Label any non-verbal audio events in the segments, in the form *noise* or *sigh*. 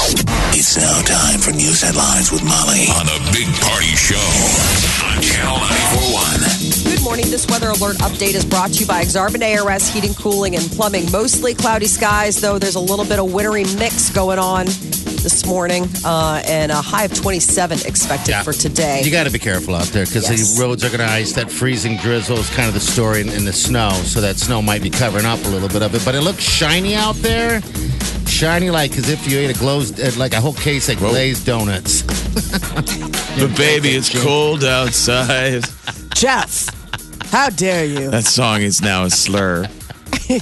It's now time for news headlines with Molly on the Big Party Show on Channel 941. Good morning. This weather alert update is brought to you by Exarban ARS Heating, Cooling, and Plumbing. Mostly cloudy skies, though there's a little bit of wintry mix going on this morning, uh, and a high of 27 expected Yeah. for today. You got to be careful out there because Yes. the roads are going to ice. That freezing drizzle is kind of the story in, in the snow. So that snow might be covering up a little bit of it, but it looks shiny out there. Shiny like as if you ate a glazed, uh, like a whole case of glazed donuts. *laughs* But baby, it's cold outside. Jeff, how dare you? That song is now a slur. *laughs*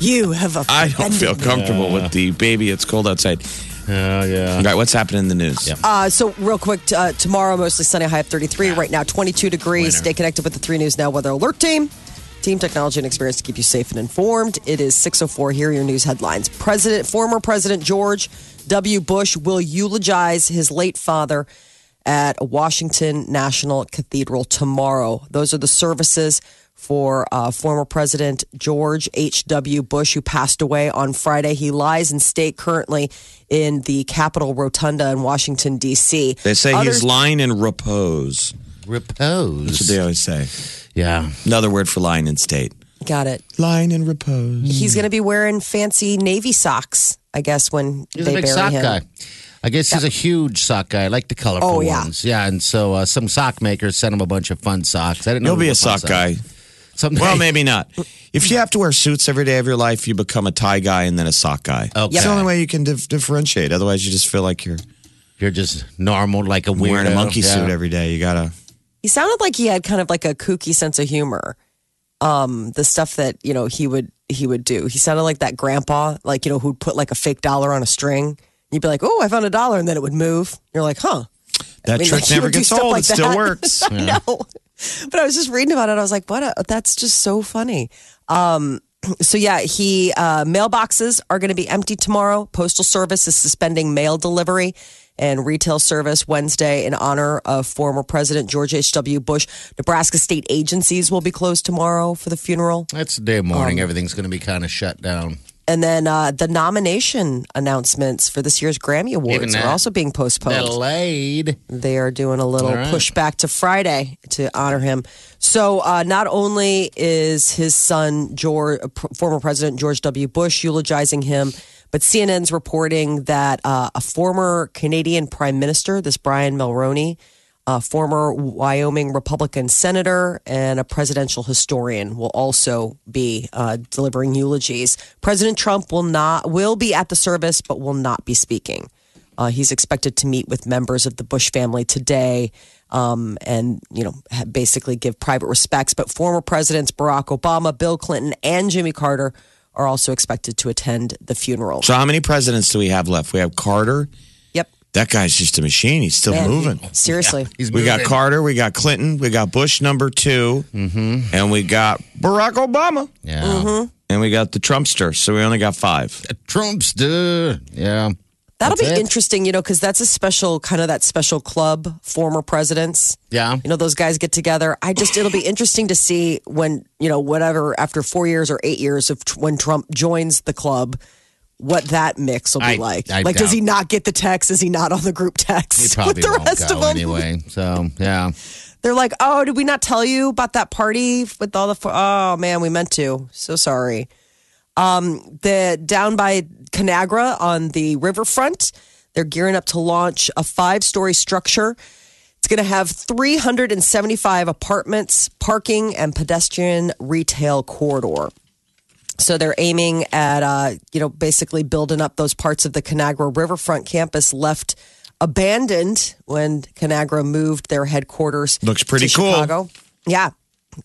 You have a. I don't feel comfortable with the baby, it's cold outside. Oh yeah. All right, what's happening in the news? Yep. Uh, so, real quick, t- uh, tomorrow, mostly sunny, high of 33. Right now, 22 degrees. Winter. Stay connected with the 3 News Now Weather Alert Team. Team technology and experience to keep you safe and informed. It is 6.04. Here are your news headlines. President, former President George W. Bush will eulogize his late father at Washington National Cathedral tomorrow. Those are the services for uh, former President George H.W. Bush, who passed away on Friday. He lies in state currently in the Capitol Rotunda in Washington, D.C. They say Others- he's lying in repose. Repose. That's what they always say. Yeah. Another word for lying in state. Got it. Lying in repose. He's going to be wearing fancy Navy socks, I guess, when He's they a big bury sock him. guy. I guess he's a huge sock guy. I like the colorful Oh, yeah. ones. Yeah, and so uh, some sock makers sent him a bunch of fun socks. I didn't know You'll they be were a fun sock guy. *laughs* Someday. Well, maybe not. If you have to wear suits every day of your life, you become a tie guy and then a sock guy. Okay. It's the only way you can dif- differentiate. Otherwise, you just feel like you're You're just normal, like a weirdo. wearing a monkey Yeah. suit every day. You gotta. He sounded like he had kind of like a kooky sense of humor. Um, the stuff that you know he would he would do. He sounded like that grandpa, like you know, who'd put like a fake dollar on a string. You'd be like, "Oh, I found a dollar," and then it would move. You're like, "Huh." That mean, trick like, never gets old. like it still works. *laughs* I know. But I was just reading about it. I was like, what? A, that's just so funny. Um, *clears throat* so, yeah, he uh, mailboxes are going to be empty tomorrow. Postal Service is suspending mail delivery and retail service Wednesday in honor of former President George H.W. Bush. Nebraska state agencies will be closed tomorrow for the funeral. That's the day of mourning. Um, Everything's going to be kind of shut down. And then uh, the nomination announcements for this year's Grammy Awards Even are also being postponed. Delayed. they are doing a little right. pushback to Friday to honor him. So, uh, not only is his son, George, former President George W. Bush, eulogizing him, but CNN's reporting that uh, a former Canadian Prime Minister, this Brian Mulroney, a former Wyoming Republican senator, and a presidential historian will also be uh, delivering eulogies. President Trump will not will be at the service, but will not be speaking. Uh, he's expected to meet with members of the Bush family today um, and, you know, basically give private respects. But former presidents Barack Obama, Bill Clinton, and Jimmy Carter are also expected to attend the funeral. So, how many presidents do we have left? We have Carter. Yep. That guy's just a machine. He's still Man, moving. Seriously. He's We got. Carter, we got Clinton, we got Bush number 2 Mm-hmm. and we got Barack Obama, Yeah. Mm-hmm. and we got the Trumpster. So we only got five. Trumpster. Yeah. That'll That's be it. interesting, you know, because that's a special kind of that special club, former presidents. Yeah. You know, those guys get together. I just, it'll be interesting to see when, you know, whatever, after four years or eight years of when Trump joins the club, what that mix will be I- like. I like, does he not get the text? Is he not on the group text with the rest of them? anyway. So, yeah. They're like, oh, did we not tell you about that party with all the? Fo- oh man, we meant to. So sorry. Um, the down by Conagra on the riverfront, they're gearing up to launch a five-story structure. It's going to have 375 apartments, parking, and pedestrian retail corridor. So they're aiming at, uh, you know, basically building up those parts of the Conagra riverfront campus left abandoned when Conagra moved their headquarters. Looks pretty cool. Chicago. Yeah.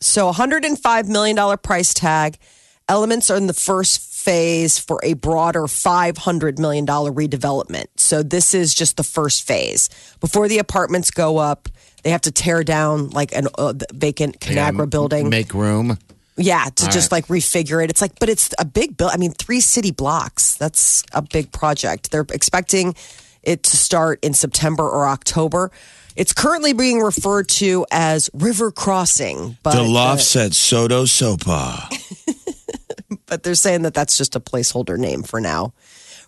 So, $105 million price tag. Elements are in the first phase for a broader $500 million redevelopment. So, this is just the first phase. Before the apartments go up, they have to tear down like an uh, vacant Conagra building. Make room. Yeah, to All just right. like refigure it. It's like, but it's a big bill. I mean, three city blocks. That's a big project. They're expecting it to start in September or October. It's currently being referred to as River Crossing, but the loft uh, said Soto Sopa. *laughs* but they're saying that that's just a placeholder name for now.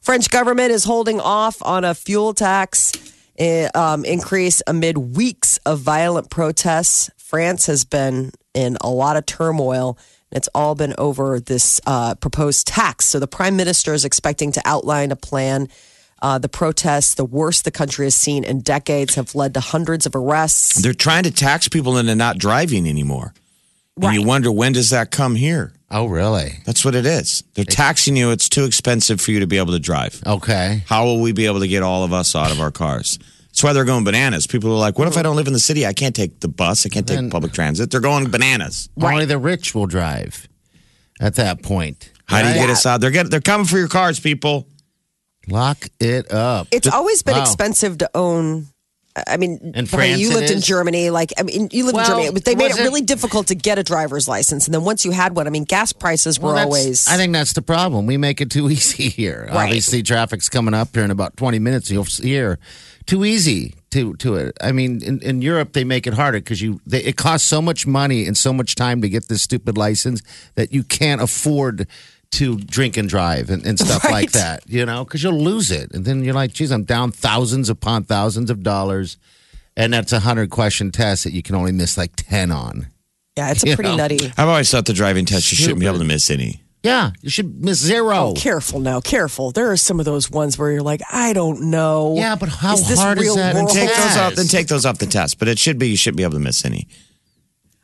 French government is holding off on a fuel tax eh, um, increase amid weeks of violent protests. France has been in a lot of turmoil. and It's all been over this uh, proposed tax. So the prime minister is expecting to outline a plan. Uh, the protests, the worst the country has seen in decades, have led to hundreds of arrests. They're trying to tax people into not driving anymore. And you wonder when does that come here? Oh, really? That's what it is. They're taxing you. It's too expensive for you to be able to drive. Okay. How will we be able to get all of us out of our cars? That's why they're going bananas. People are like, what if I don't live in the city? I can't take the bus. I can't take Then- public transit. They're going bananas. Only the rich will drive at that point. How do you get us out? They're getting, they're coming for your cars, people. Lock it up. It's always been Wow. expensive to own. I mean, In okay, France you it lived in? Germany. Like, I mean, you lived Well, in Germany, but they made was it it- really difficult to get a driver's license. And then once you had one, I mean, gas prices were Well, always. I think that's the problem. We make it too *laughs* easy here. Right. Obviously, traffic's coming up here in about 20 minutes. You'll hear too easy to to it. I mean, in, in Europe, they make it harder because you they, it costs so much money and so much time to get this stupid license that you can't afford to drink and drive and, and stuff like that. You know, because you'll lose it, and then you're like, "Geez, I'm down thousands upon thousands of dollars." And that's a hundred question test that you can only miss like ten on. yeah, it's a *laughs* pretty know. nutty. I've always thought the driving test, you shouldn't be able to miss any. Yeah, you should miss zero. Oh, careful now, careful. There are some of those ones where you're like, I don't know. Yeah, but how is hard is real that? world? Take those off. Then take those off the test. But it should be you shouldn't be able to miss any.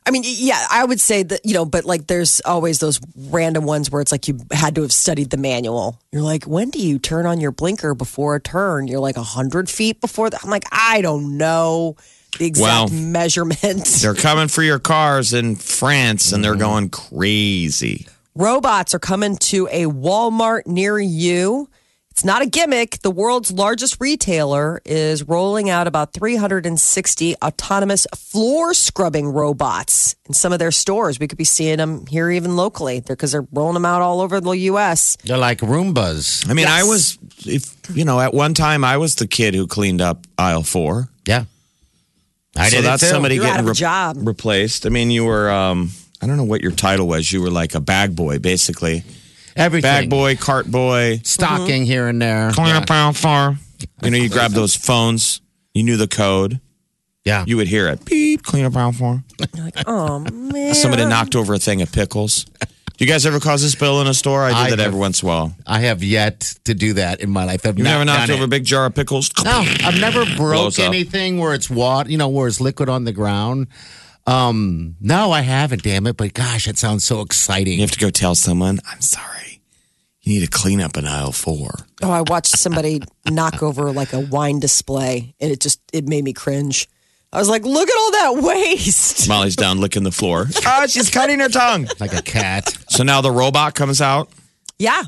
I mean, yeah, I would say that, you know, but like there's always those random ones where it's like you had to have studied the manual. You're like, when do you turn on your blinker before a turn? You're like 100 feet before that. I'm like, I don't know the exact Well, measurement. *laughs* They're coming for your cars in France, and they're mm-hmm. going crazy. Robots are coming to a Walmart near you. It's not a gimmick. The world's largest retailer is rolling out about 360 autonomous floor scrubbing robots in some of their stores. We could be seeing them here even locally because they're rolling them out all over the U.S. They're like Roombas. I mean, I was, if you know, at one time I was the kid who cleaned up aisle four. Yeah. I so did it that's too. somebody You're out getting of a job. replaced. I mean, you were, um, I don't know what your title was. You were like a bag boy, basically. Everything. Bag boy, cart boy, Stocking mm-hmm. here and there. clean up aisle four. You know, you grab those phones. You knew the code. Yeah. You would hear it. Beep, clean up aisle four. *laughs* You're like, oh, man. Somebody knocked over a thing of pickles. Do you guys ever cause a spill in a store? I do I that have- every once in a while. I have yet to do that in my life. I've You not never knocked done over a big jar of pickles? No, I've never Blows broke anything where it's water, you know, where it's liquid on the ground. Um, no, I haven't, damn it. But gosh, that sounds so exciting. You have to go tell someone, I'm sorry. You need to clean up in aisle four. Oh, I watched somebody *laughs* knock over like a wine display and it just, it made me cringe. I was like, look at all that waste. *laughs* Molly's down licking the floor. Ah, she's cutting her tongue. like a cat. So now the robot comes out. Yeah.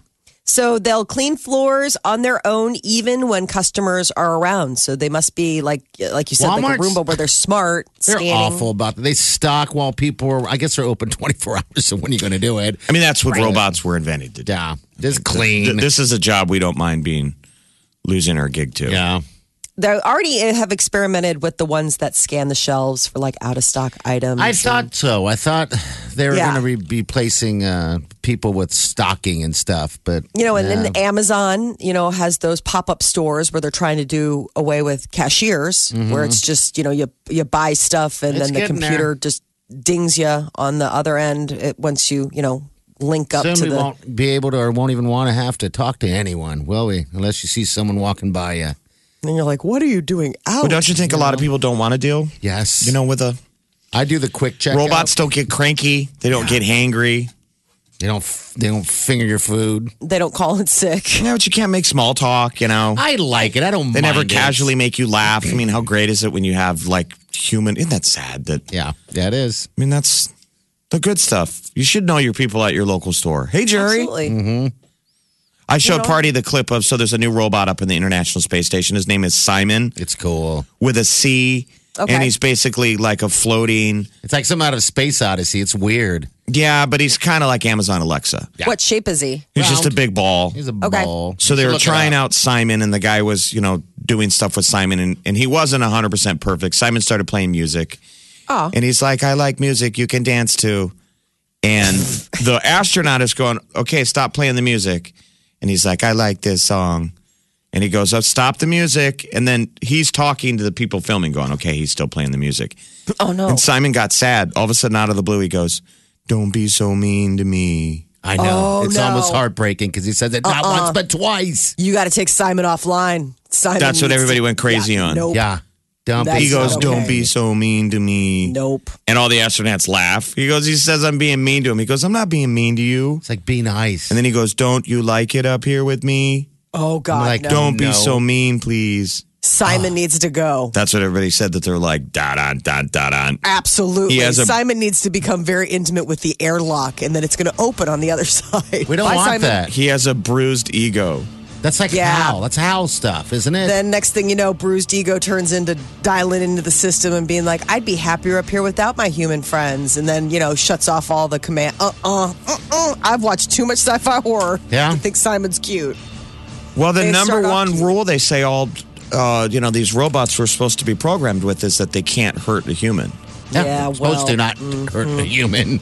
So they'll clean floors on their own, even when customers are around. So they must be like, like you said, like a Walmart's- Roomba where they're smart. *laughs* They're standing. awful about that. They stock while people are, I guess they're open *laughs* 24 hours. So when are you going to do it? I mean, that's what robots were invented to do. Yeah. Just Th- clean. This is a job we don't mind being losing our gig to. yeah. They already have experimented with the ones that scan the shelves for like out of stock items. I thought so. I thought they were Yeah. going to re- be placing uh, people with stocking and stuff, but you know, and then Amazon, you know, has those pop up stores where they're trying to do away with cashiers, where it's just you know you you buy stuff and Mm-hmm. It's then the getting computer just dings you on the other end it, once you you know link up soon to we the. won't be able to, or won't even want to have to talk to anyone, will we? Unless you see someone walking by you. And you're like, what are you doing out? But don't you think a lot of people don't want to deal? Yes, You know, with a I do the quick check. robots don't get cranky. They don't get hangry. They don't. They don't finger your food. they don't call it sick. You know, but you can't make small talk. You know, I like it. I don't. they never mind it. casually make you laugh. I mean, how great is it when you have like human? Isn't that sad? That Yeah, yeah, it is. I mean, that's The good stuff. You should know your people at your local store. Hey, Jerry. Absolutely. Mm-hmm. I showed know- Party the clip of so there's a new robot up in the International Space Station. His name is Simon It's cool. with a C. Okay. And he's basically like a floating. It's like some out of Space Odyssey. It's weird. Yeah, but he's kind of like Amazon Alexa. What shape is he? He's just a big ball. He's a Okay. ball. So they were trying up. out Simon, and the guy was, you know, doing stuff with Simon, and, and he wasn't 100% perfect. Simon started playing music. Oh. And he's like, I like music you can dance to. And the astronaut is going, okay, stop playing the music. And he's like, I like this song. And he goes, oh, stop the music. And then he's talking to the people filming, going, okay, he's still playing the music. *laughs* Oh no. And Simon got sad. All of a sudden, out of the blue, he goes, don't be so mean to me. I know. Oh, it's no. almost heartbreaking because he says it not once uh-uh. but twice. You got to take Simon offline. Simon That's what everybody to- went crazy Yeah, on. Nope. Yeah. Don't That's He goes, not don't be so mean to me. Nope. And all the astronauts laugh. He goes, he says, I'm being mean to him. He goes, I'm not being mean to you. It's like be nice. And then he goes, Don't you like it up here with me? Oh God. like, no. Don't be no. so mean, please. Simon needs to go. That's what everybody said that they're like, da da da da da. Absolutely. He has a- Simon needs to become very intimate with the airlock, and then it's going to open on the other *laughs* side. we don't Bye, want Simon. that. He has a bruised ego. That's like Yeah. Hal. That's Hal stuff, isn't it? Then next thing you know, bruised ego turns into dialing into the system and being like, "I'd be happier up here without my human friends," and then you know shuts off all the command. Uh uh uh uh. I've watched too much sci-fi horror Yeah. to think Simon's cute. Well, the They number start off one cute. rule they say all, uh, you know, these robots were supposed to be programmed with is that they can't hurt a human. Yeah, It's supposed well, mm-hmm. to not hurt a human.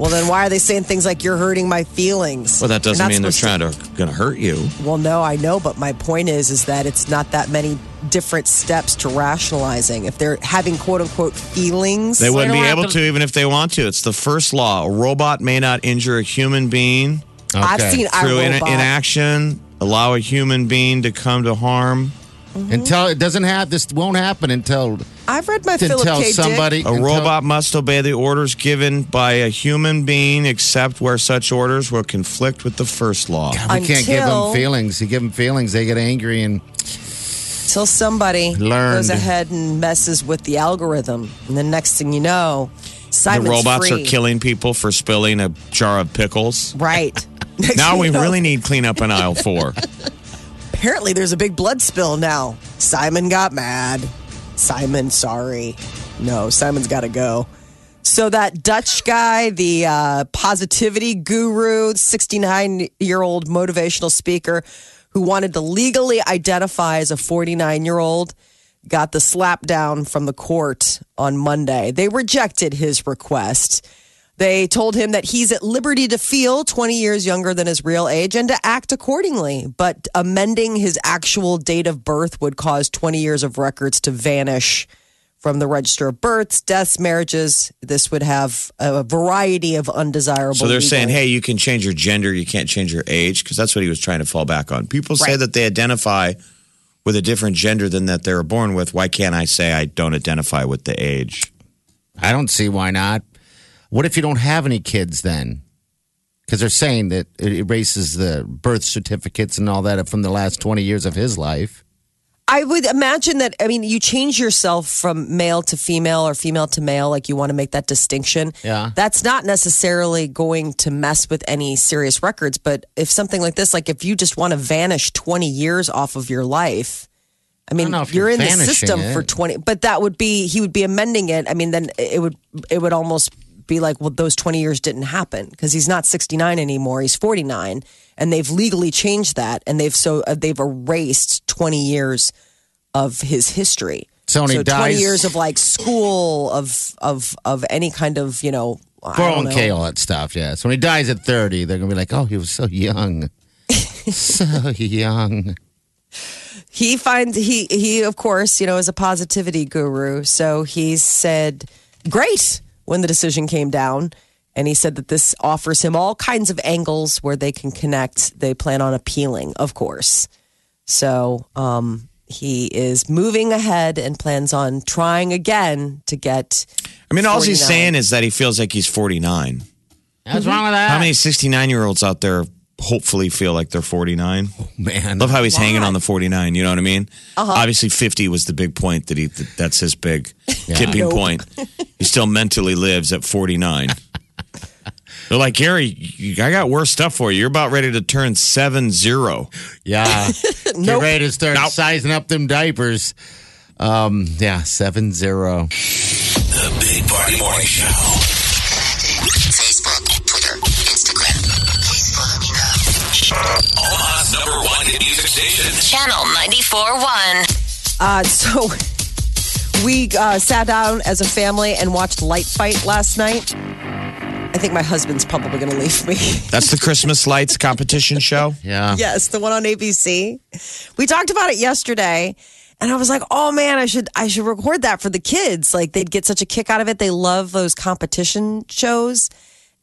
Well, then why are they saying things like "you're hurting my feelings"? Well, that doesn't mean they're supposed trying to going to hurt you. Well, no, I know, but my point is, is that it's not that many different steps to rationalizing. If they're having quote unquote feelings, They wouldn't don't be able to- to even if they want to. It's the first law. A robot may not injure a human being I've Okay. seen through in, I, Robot. inaction. Allow a human being to come to harm. Mm-hmm. Until it doesn't have this won't happen until I've read my Philip until K. somebody Dick. A until- robot must obey the orders given by a human being, except where such orders will conflict with the first law. We can't give them feelings. You give them feelings, they get angry and until somebody Learned. goes ahead and messes with the algorithm, and the next thing you know, The robots free. are killing people for spilling a jar of pickles. Right. *laughs* Now we know, really need cleanup in aisle four. *laughs* Apparently, there's a big blood spill now. Simon got mad. Simon, sorry. No, Simon's got to go. So that Dutch guy, the uh, positivity guru, 69 year old motivational speaker who wanted to legally identify as a 49 year old, got the slap down from the court on Monday. They rejected his request. They told him that he's at liberty to feel 20 years younger than his real age and to act accordingly. But amending his actual date of birth would cause 20 years of records to vanish from the register of births, deaths, marriages. This would have a variety of undesirable. So they're legal- saying, hey, you can change your gender, you can't change your age, because that's what he was trying to fall back on. People say Right. that they identify with a different gender than that they were born with. Why can't I say I don't identify with the age? I don't see why not. What if you don't have any kids then? Because they're saying that it erases the birth certificates and all that from the last 20 years of his life. I would imagine that, I mean, you change yourself from male to female or female to male, like you want to make that distinction. Yeah. That's not necessarily going to mess with any serious records. But if something like this, like if you just want to vanish 20 years off of your life, I mean, if you're, you're in the system it. for 20, but that would be, he would be amending it. I mean, then it would, it would almost be like, well, those 20 years didn't happen because he's not 69 anymore. He's 49 and they've legally changed that. And they've so, uh, they've erased 20 years of his history. So when he so 20 dies- years of like school of, of, of any kind of, you know. 401k, all that stuff, yeah. So when he dies at 30, they're going to be like, oh, he was so young. *laughs* so young. he finds he he of course you know is a positivity guru so he said great when the decision came down and he said that this offers him all kinds of angles where they can connect they plan on appealing of course so um he is moving ahead and plans on trying again to get I mean, all he's saying is that he feels like he's 49. What's wrong with that? How many 69 year olds out there hopefully feel like they're 49? Man. Love how he's hanging on the 49. You know what I mean? Obviously, 50 was the big point that he, that that's his big tipping Nope. point. He still mentally lives at 49. They're like, Gary, I got worse stuff for you. You're about ready to turn 7 0. Yeah. *laughs* Get ready to start Nope. sizing up them diapers. Um, yeah, seven zero. The Big Party Morning Show. Omaha's number one hit music station. Channel 94.1. Uh, so *laughs* we uh, sat down as a family and watched Light Fight last night. I think my husband's probably going to leave me. *laughs* That's the Christmas lights competition show. Yeah. yes, the one on ABC. We talked about it yesterday. And I was like, "Oh man, I should I should record that for the kids. Like they'd get such a kick out of it. They love those competition shows."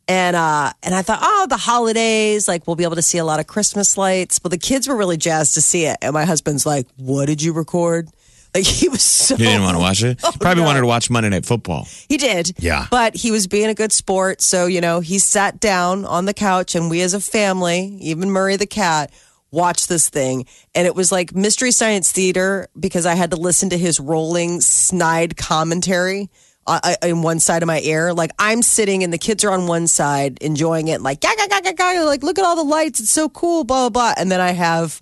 And uh and I thought, "Oh, the holidays, like we'll be able to see a lot of Christmas lights." But the kids were really jazzed to see it. And my husband's like, "What did you record?" *laughs* Like he was so You didn't want to watch it? *laughs* Probably no. wanted to watch Monday Night Football. He did. Yeah. But he was being a good sport. So, you know, he sat down on the couch and we as a family, even Murray the cat, watched this thing. And it was like Mystery Science Theater because I had to listen to his rolling, snide commentary. Uh, uh, in one side of my ear, like I'm sitting and the kids are on one side enjoying it, like, gaga, gaga, gaga, like, look at all the lights, it's so cool, blah, blah, blah. And then I have,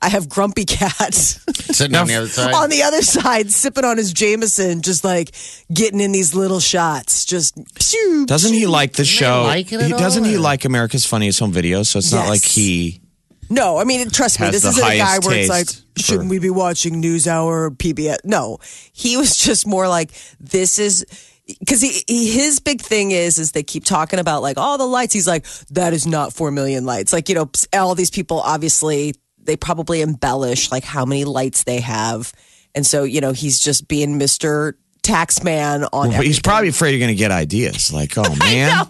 I have Grumpy Cat Sitting *laughs* on the other side. on the other side, sipping on his Jameson, just like getting in these little shots. Just phew, Doesn't he like the show? like it at he, doesn't all, he or- like America's Funniest Home Videos? So it's not like he. No, I mean, trust me, this isn't a guy where it's like, shouldn't for- we be watching NewsHour or PBS? No, he was *laughs* just more like, this is. Because he, he, his big thing is, is they keep talking about like all the lights. He's like, that is not four million lights. Like you know, all these people obviously they probably embellish like how many lights they have, and so you know he's just being Mister Taxman on. But he's probably afraid you're going to get ideas. Like, oh *laughs* man,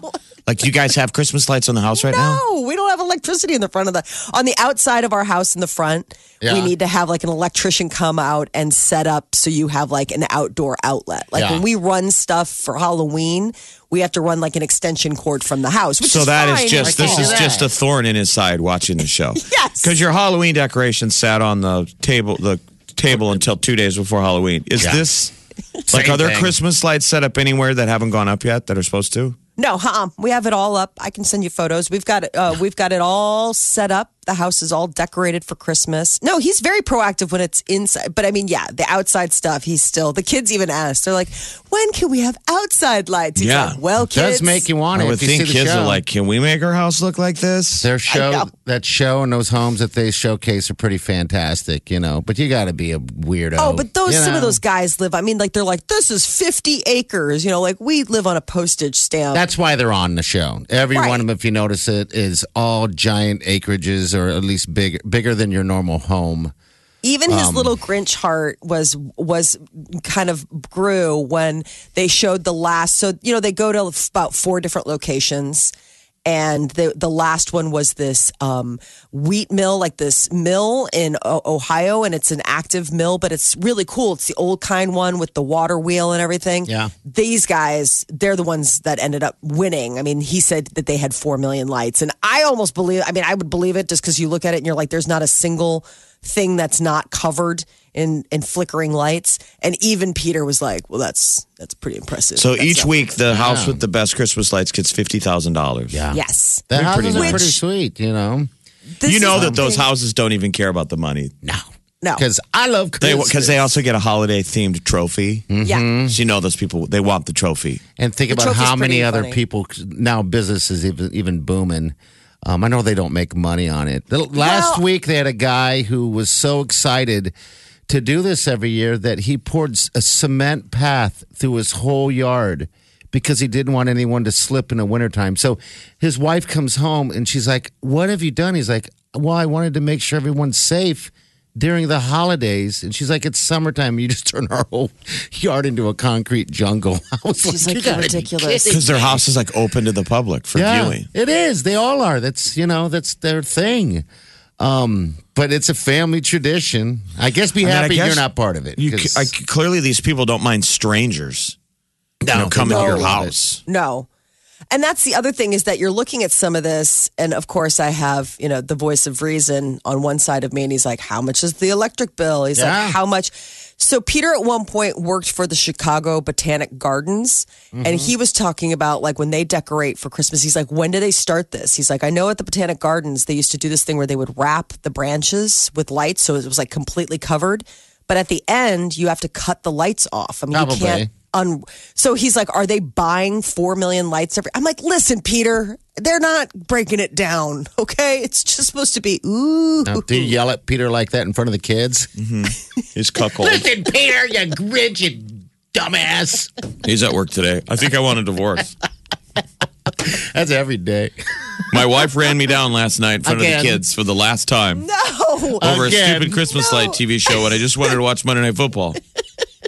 like you guys have Christmas lights on the house right now. No, we don't have electricity in the front of the on the outside of our house in the front. We Yeah. need to have like an electrician come out and set up so you have like an outdoor outlet. Like Yeah. when we run stuff for Halloween, we have to run like an extension cord from the house. Which So is that fine. is just I this can't is do just a thorn in his side watching the show. *laughs* Yes. because your Halloween decorations sat on the table the table until two days before Halloween. Is Yeah. this like Same are there thing. Christmas lights set up anywhere that haven't gone up yet that are supposed to? No, huh? We have it all up. I can send you photos. We've got it. Uh, we've got it all set up. The house is all decorated for Christmas. No, he's very proactive when it's inside. But I mean, yeah, the outside stuff. He's still. The kids even ask. They're like, "When can we have outside lights?" He's Yeah. like, well, It does make you want I it. would if you think see kids are like, can we make our house look like this? Their show, that show, and those homes that they showcase are pretty fantastic, you know. But you got to be a weirdo. Oh, but those you some of those guys live. I mean, like they're like, this is fifty acres. You know, like we live on a postage stamp. That's why they're on the show. Every Right. one of them, if you notice it, is all giant acreages or at least big, bigger than your normal home. Even Um, his little Grinch heart was was kind of grew when they showed the last. So you know they go to about four different locations, and the the last one was this um, wheat mill, like this mill in o- Ohio, and it's an active mill, but it's really cool. It's the old kind one with the water wheel and everything. Yeah. these guys, they're the ones that ended up winning. I mean, he said that they had four million lights, and I almost believe. I mean, I would believe it just because you look at it and you're like, there's not a single thing that's not covered in in flickering lights. And even Peter was like, "Well, that's that's pretty impressive." So That's each week, the house with the best Christmas lights gets fifty thousand dollars. Yeah. yes, The They're pretty are nice. pretty sweet, you know. This you know that those houses don't even care about the money. No. No. Because I love Christmas. because they also get a holiday themed trophy. yeah. So you know those people they want the trophy. And think The about how many pretty other funny. people now business is even even booming. Um, I know they don't make money on it. The- Last Well- week they had a guy who was so excited to do this every year that he poured a cement path through his whole yard because he didn't want anyone to slip in the wintertime. So his wife comes home and she's like, "What have you done?" He's like, "Well, I wanted to make sure everyone's safe." During the holidays, and she's like, "It's summertime. You just *laughs* turn our whole yard into a concrete jungle." *laughs* I was She's like, like, "You "You're ridiculous." Because their house is like open to the public for viewing. It is. They all are. That's you know, that's their thing. Um, but it's a family tradition. I guess be I mean, I happy guess you're not part of it. You, 'cause- I, clearly, these people don't mind strangers. No, you know, coming they to your house. No. And that's the other thing is that you're looking at some of this, and of course, I have you know the voice of reason on one side of me, and he's like, "How much is the electric bill?" He's Yeah. like, "How much?" So Peter at one point worked for the Chicago Botanic Gardens and he was talking about like when they decorate for Christmas he's like when do they start this? He's like I know at the Botanic Gardens they used to do this thing where they would wrap the branches with lights so it was like completely covered but at the end you have to cut the lights off. I mean Probably. you can't un- so he's like are they buying 4 million lights every I'm like listen Peter they're not breaking it down, *laughs* okay? It's just supposed to be ooh. Now, do you yell at Peter like that in front of the kids? Mm-hmm. *laughs* He's cuckold. Listen, Peter, you grinch, you dumbass. He's at work today. I think I want a divorce. *laughs* That's every day. My wife ran me down last night in front Again. of the kids for the last time No. over a stupid Christmas light TV show when I just wanted to watch Monday Night Football.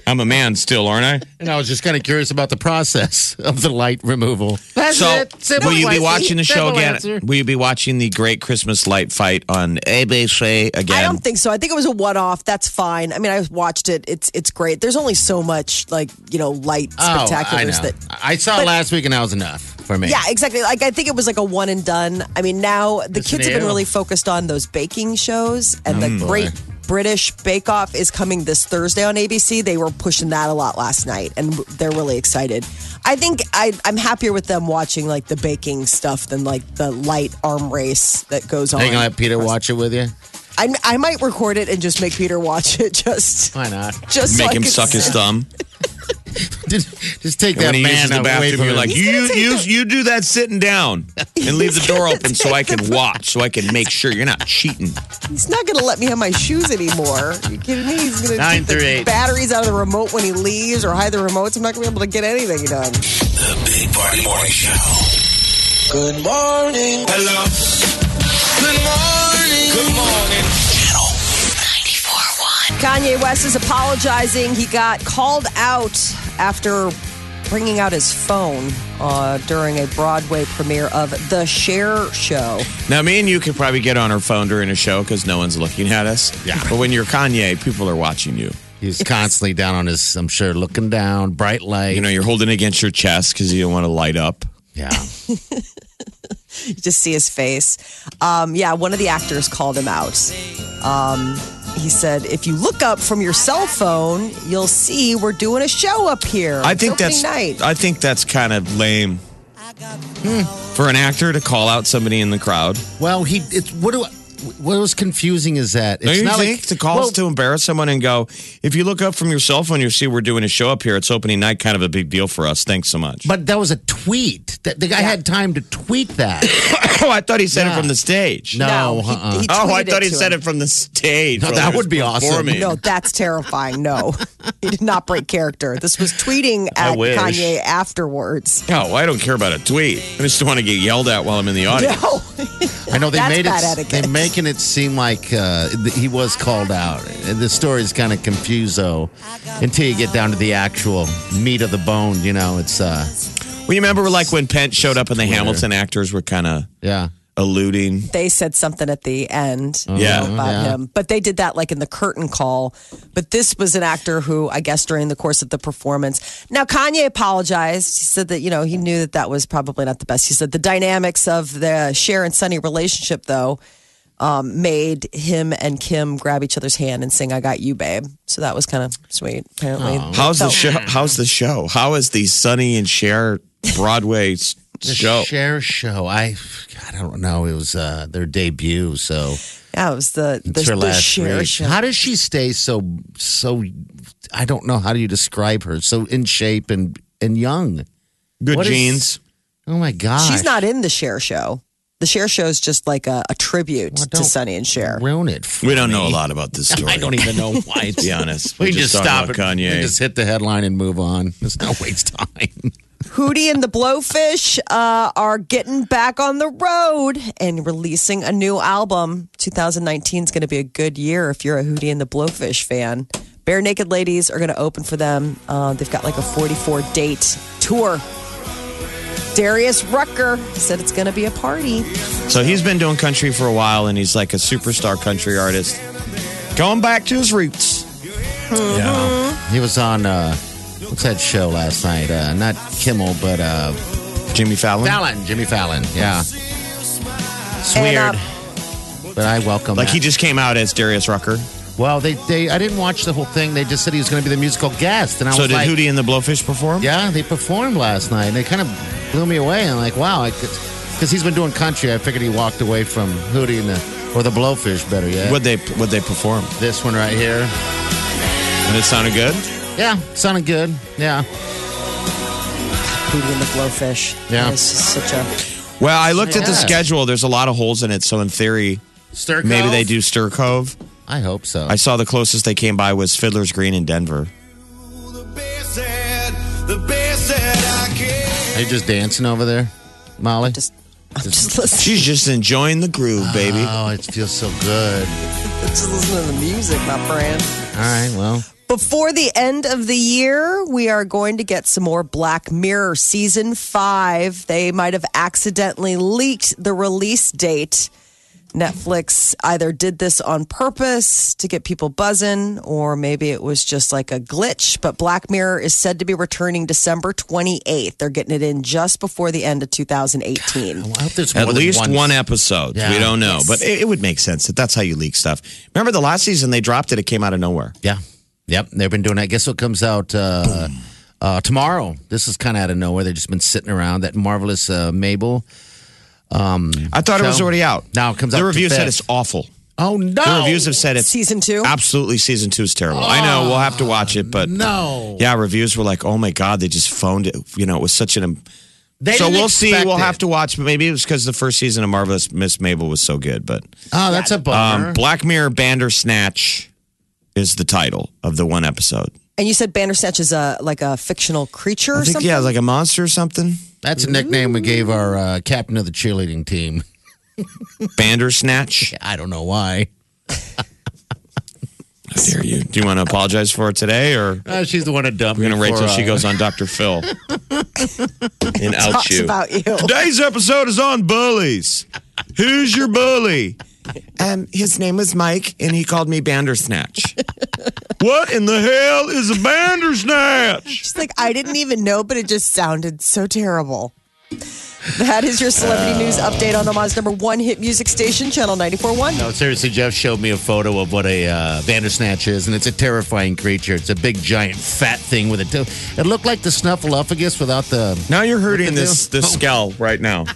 I'm a man still, aren't I? And I was just kind of curious about the process *laughs* of the light removal. That's So, it. Simple will you be watching the show Simple again? answer. Will you be watching the Great Christmas Light Fight on ABC again? I don't think so. I think it was a one-off. That's fine. I mean, I watched it. It's it's great. There's only so much like you know light Oh, I spectaculars know. that. I saw But- last week and that was enough for me. Yeah, exactly. Like I think it was like a one and done. I mean, now the Listen kids to have been you. really focused on those baking shows, and the Oh, boy. Great British Bake Off is coming this Thursday on ABC. They were pushing that a lot last night, and they're really excited. I think I, I'm happier with them watching like the baking stuff than like the light arm race that goes on. Are you going to let Peter watch it with you? I, I might record it and just make Peter watch it. Just Why not? just Make I him suck his thumb. *laughs* Just, just take And that when man uses the away bathroom, from you're like, him. you, you, the- you do that sitting down *laughs* and leave the door open so I take can *laughs* watch, so I can make sure you're not cheating. He's not going to let me have my shoes anymore. you kidding me? He's going to take the eight. batteries out of the remote when he leaves or hide the remotes. I'm not going to be able to get anything done. The Big Party Morning Show. Good morning. Hello. Good morning. Good morning. Channel 94.1. Kanye West is apologizing. He got called out after bringing out his phone uh, during a Broadway premiere of The Cher Show. Now, me and you could probably get on our phone during a show because no one's looking at us. Yeah. But when you're Kanye, people are watching you. He's constantly down on his, I'm sure, looking down, bright light. You know, you're holding against your chest because you don't want to light up. yeah. *laughs* You just see his face. Um, yeah, one of the actors called him out. Um, he said, if you look up from your cell phone, you'll see we're doing a show up here. I think that's night. I think that's kind of lame hmm. for an actor to call out somebody in the crowd. Well, he, it's, what do I, what was confusing is that it's Don't you not think like to call well, to embarrass someone and go, if you look up from your cell phone, you see we're doing a show up here. It's opening night, kind of a big deal for us. Thanks so much. But that was a tweet. That the guy had time to tweet that. *coughs* oh, I thought he said it from the stage. No, No, he- uh-uh. he Oh, I thought he said him. it from the stage. No, while that would be awesome. No, that's terrifying. No, he did not break character. This was tweeting at. Kanye afterwards. Oh, I don't care about a tweet. I just don't want to get yelled at while I'm in the audience. No, I know they That's made bad it. etiquette. They're making it seem like uh, he was called out. The story is kind of confused though, until you get down to the actual meat of the bone. You know, it's uh, Well, you remember like when Pence showed up and the Hamilton actors were kind of yeah. alluding. they said something at the end you Yeah. know, about Yeah. him, but they did that like in the curtain call. But this was an actor who, I guess, during the course of the performance. Now, Kanye apologized. He said that you know he knew that that was probably not the best. He said the dynamics of the Cher and Sonny relationship, though. Um, made him and Kim grab each other's hand and sing "I Got You, Babe." So that was kind of sweet. Apparently, How's the show? How's the show? How is the Sonny and Cher Broadway s- *laughs* The show? Cher show. I I don't know. It was uh, their debut, so Yeah, it was the the, her the last Cher race. show. How does she stay so so? I don't know how do you describe her. So in shape and and young. Good What is- jeans. Oh my god, She's not in the Cher show. The Cher show is just like a, a tribute Well, to don't Sonny and Cher. ruin it. for we don't know a lot about this *laughs* story. I don't even know why. *laughs* to be honest. We We're just, stop it. Kanye. We just hit the headline and move on. *laughs* There's no waste time. Hootie and the Blowfish uh, are getting back on the road and releasing a new album. 2019 is going to be a good year if you're a Hootie and the Blowfish fan. Barenaked Ladies are going to open for them. Uh, they've got like a 44 date tour. Darius Rucker said it's going to be a party. So he's been doing country for a while, and he's like a superstar country artist, going back to his roots. Yeah. He was on uh what's that show last night? Uh not Kimmel, but uh Jimmy Fallon. Fallon, Jimmy Fallon. Yeah. It's And, weird. uh, but I welcome Like that. he just came out as Darius Rucker. Well, they, they I didn't watch the whole thing. They just said he was going to be the musical guest, and I So was did like, Hootie and the Blowfish perform? Yeah, they performed last night. and They kind of blew me away. I'm like, wow, because he's been doing country. I figured he walked away from Hootie and the or the Blowfish, better yet. Would they would they perform? this one right here? And it sounded good. Yeah, sounded good. Yeah, Hootie and the Blowfish. Yeah. That is such a. Well, I looked at the schedule. There's a lot of holes in it. So in theory, Stir maybe they do Stir Cove. I hope so. I saw the closest they came by was Fiddler's Green in Denver. Are you just dancing over there, Molly? Just, I'm just listening, She's just enjoying the groove, baby. Oh, it feels so good. *laughs* just listening to the music, my friend. All right, well, Before the end of the year, we are going to get some more Black Mirror season five. They might have accidentally leaked the release date. Netflix either did this on purpose to get people buzzing, or maybe it was just like a glitch. But Black Mirror is said to be returning December 28th. They're getting it in just before the end of 2018. I hope there's At least one. one, episode. Yeah. We don't know, Yes. but it, it would make sense that that's how you leak stuff. Remember the last season they dropped it; it came out of nowhere. Yeah, yep. They've been doing. that. Guess what comes out uh, uh, tomorrow? This is kind of out of nowhere. They've just been sitting around. That marvelous uh, Mabel. I thought it was already out. now it comes The out The review said it's awful. Oh no! The reviews have said it. Season two? absolutely season two is terrible. I know we'll have to watch it, but no. yeah, reviews were like, "Oh my god, they just phoned it." You know, it was such an. They so we'll see. expect We'll it. have to watch. But maybe it was because the first season of Marvelous Miss Mabel was so good. But Oh, that's a bummer. um, Black Mirror Bandersnatch is the title of the one episode. And you said Bandersnatch is a like a fictional creature I think something? yeah, like a monster or something. That's a nickname we gave our uh, captain of the cheerleading team. *laughs* Bandersnatch. I don't know why. How dare you? Do you want to apologize for it today, or Uh, she's the one that dumped we're gonna me wait for, till she uh, goes on Dr. Phil *laughs* and out Talks you? about you. Today's episode is on bullies. Who's your bully? Um, his name was Mike, and he called me Bandersnatch. *laughs* what in the hell is a Bandersnatch? She's like, I didn't even know, but it just sounded so terrible. That is your celebrity news update on Omaha's number one hit music station, Channel 94.1. No, seriously, Jeff showed me a photo of what a uh, Bandersnatch is, and it's a terrifying creature. It's a big, giant, fat thing with a tail. It looked like the Snuffleupagus without the. Now you're hurting What this deal? this skull right now. *laughs*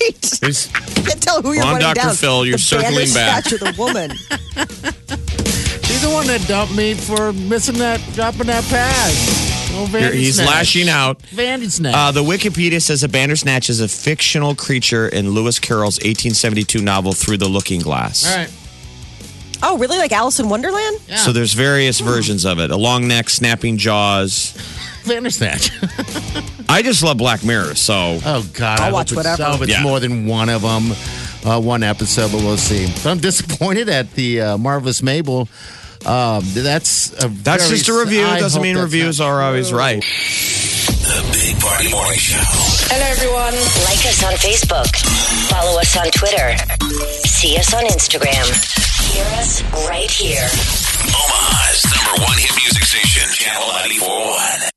Right. He's- You can't tell who you're Well, I'm running Dr. down. Phil, you're the circling back. Bandersnatch or the *laughs* woman. She's the one that dumped me for missing that, dropping that pass. Oh, You're- he's lashing out. Bandersnatch. Uh, the Wikipedia says a Bandersnatch is a fictional creature in Lewis Carroll's 1872 novel Through the Looking Glass. All right. Oh, really? Like Alice in Wonderland? Yeah. So there's various versions of it. A long neck, snapping jaws. *laughs* Bandersnatch. *laughs* I just love Black Mirror, so Oh God! I'll I hope watch it's- whatever. I hope it's Yeah. more than one of them, uh, one episode, but we'll see. But I'm disappointed at the uh, marvelous Mabel. Um, that's a that's very- just a review. I Doesn't mean reviews not are always right. The Big Party Morning Show. Hello, everyone. Like us on Facebook. Follow us on Twitter. See us on Instagram. Hear us right here. Omaha's number one hit music station, Channel 941.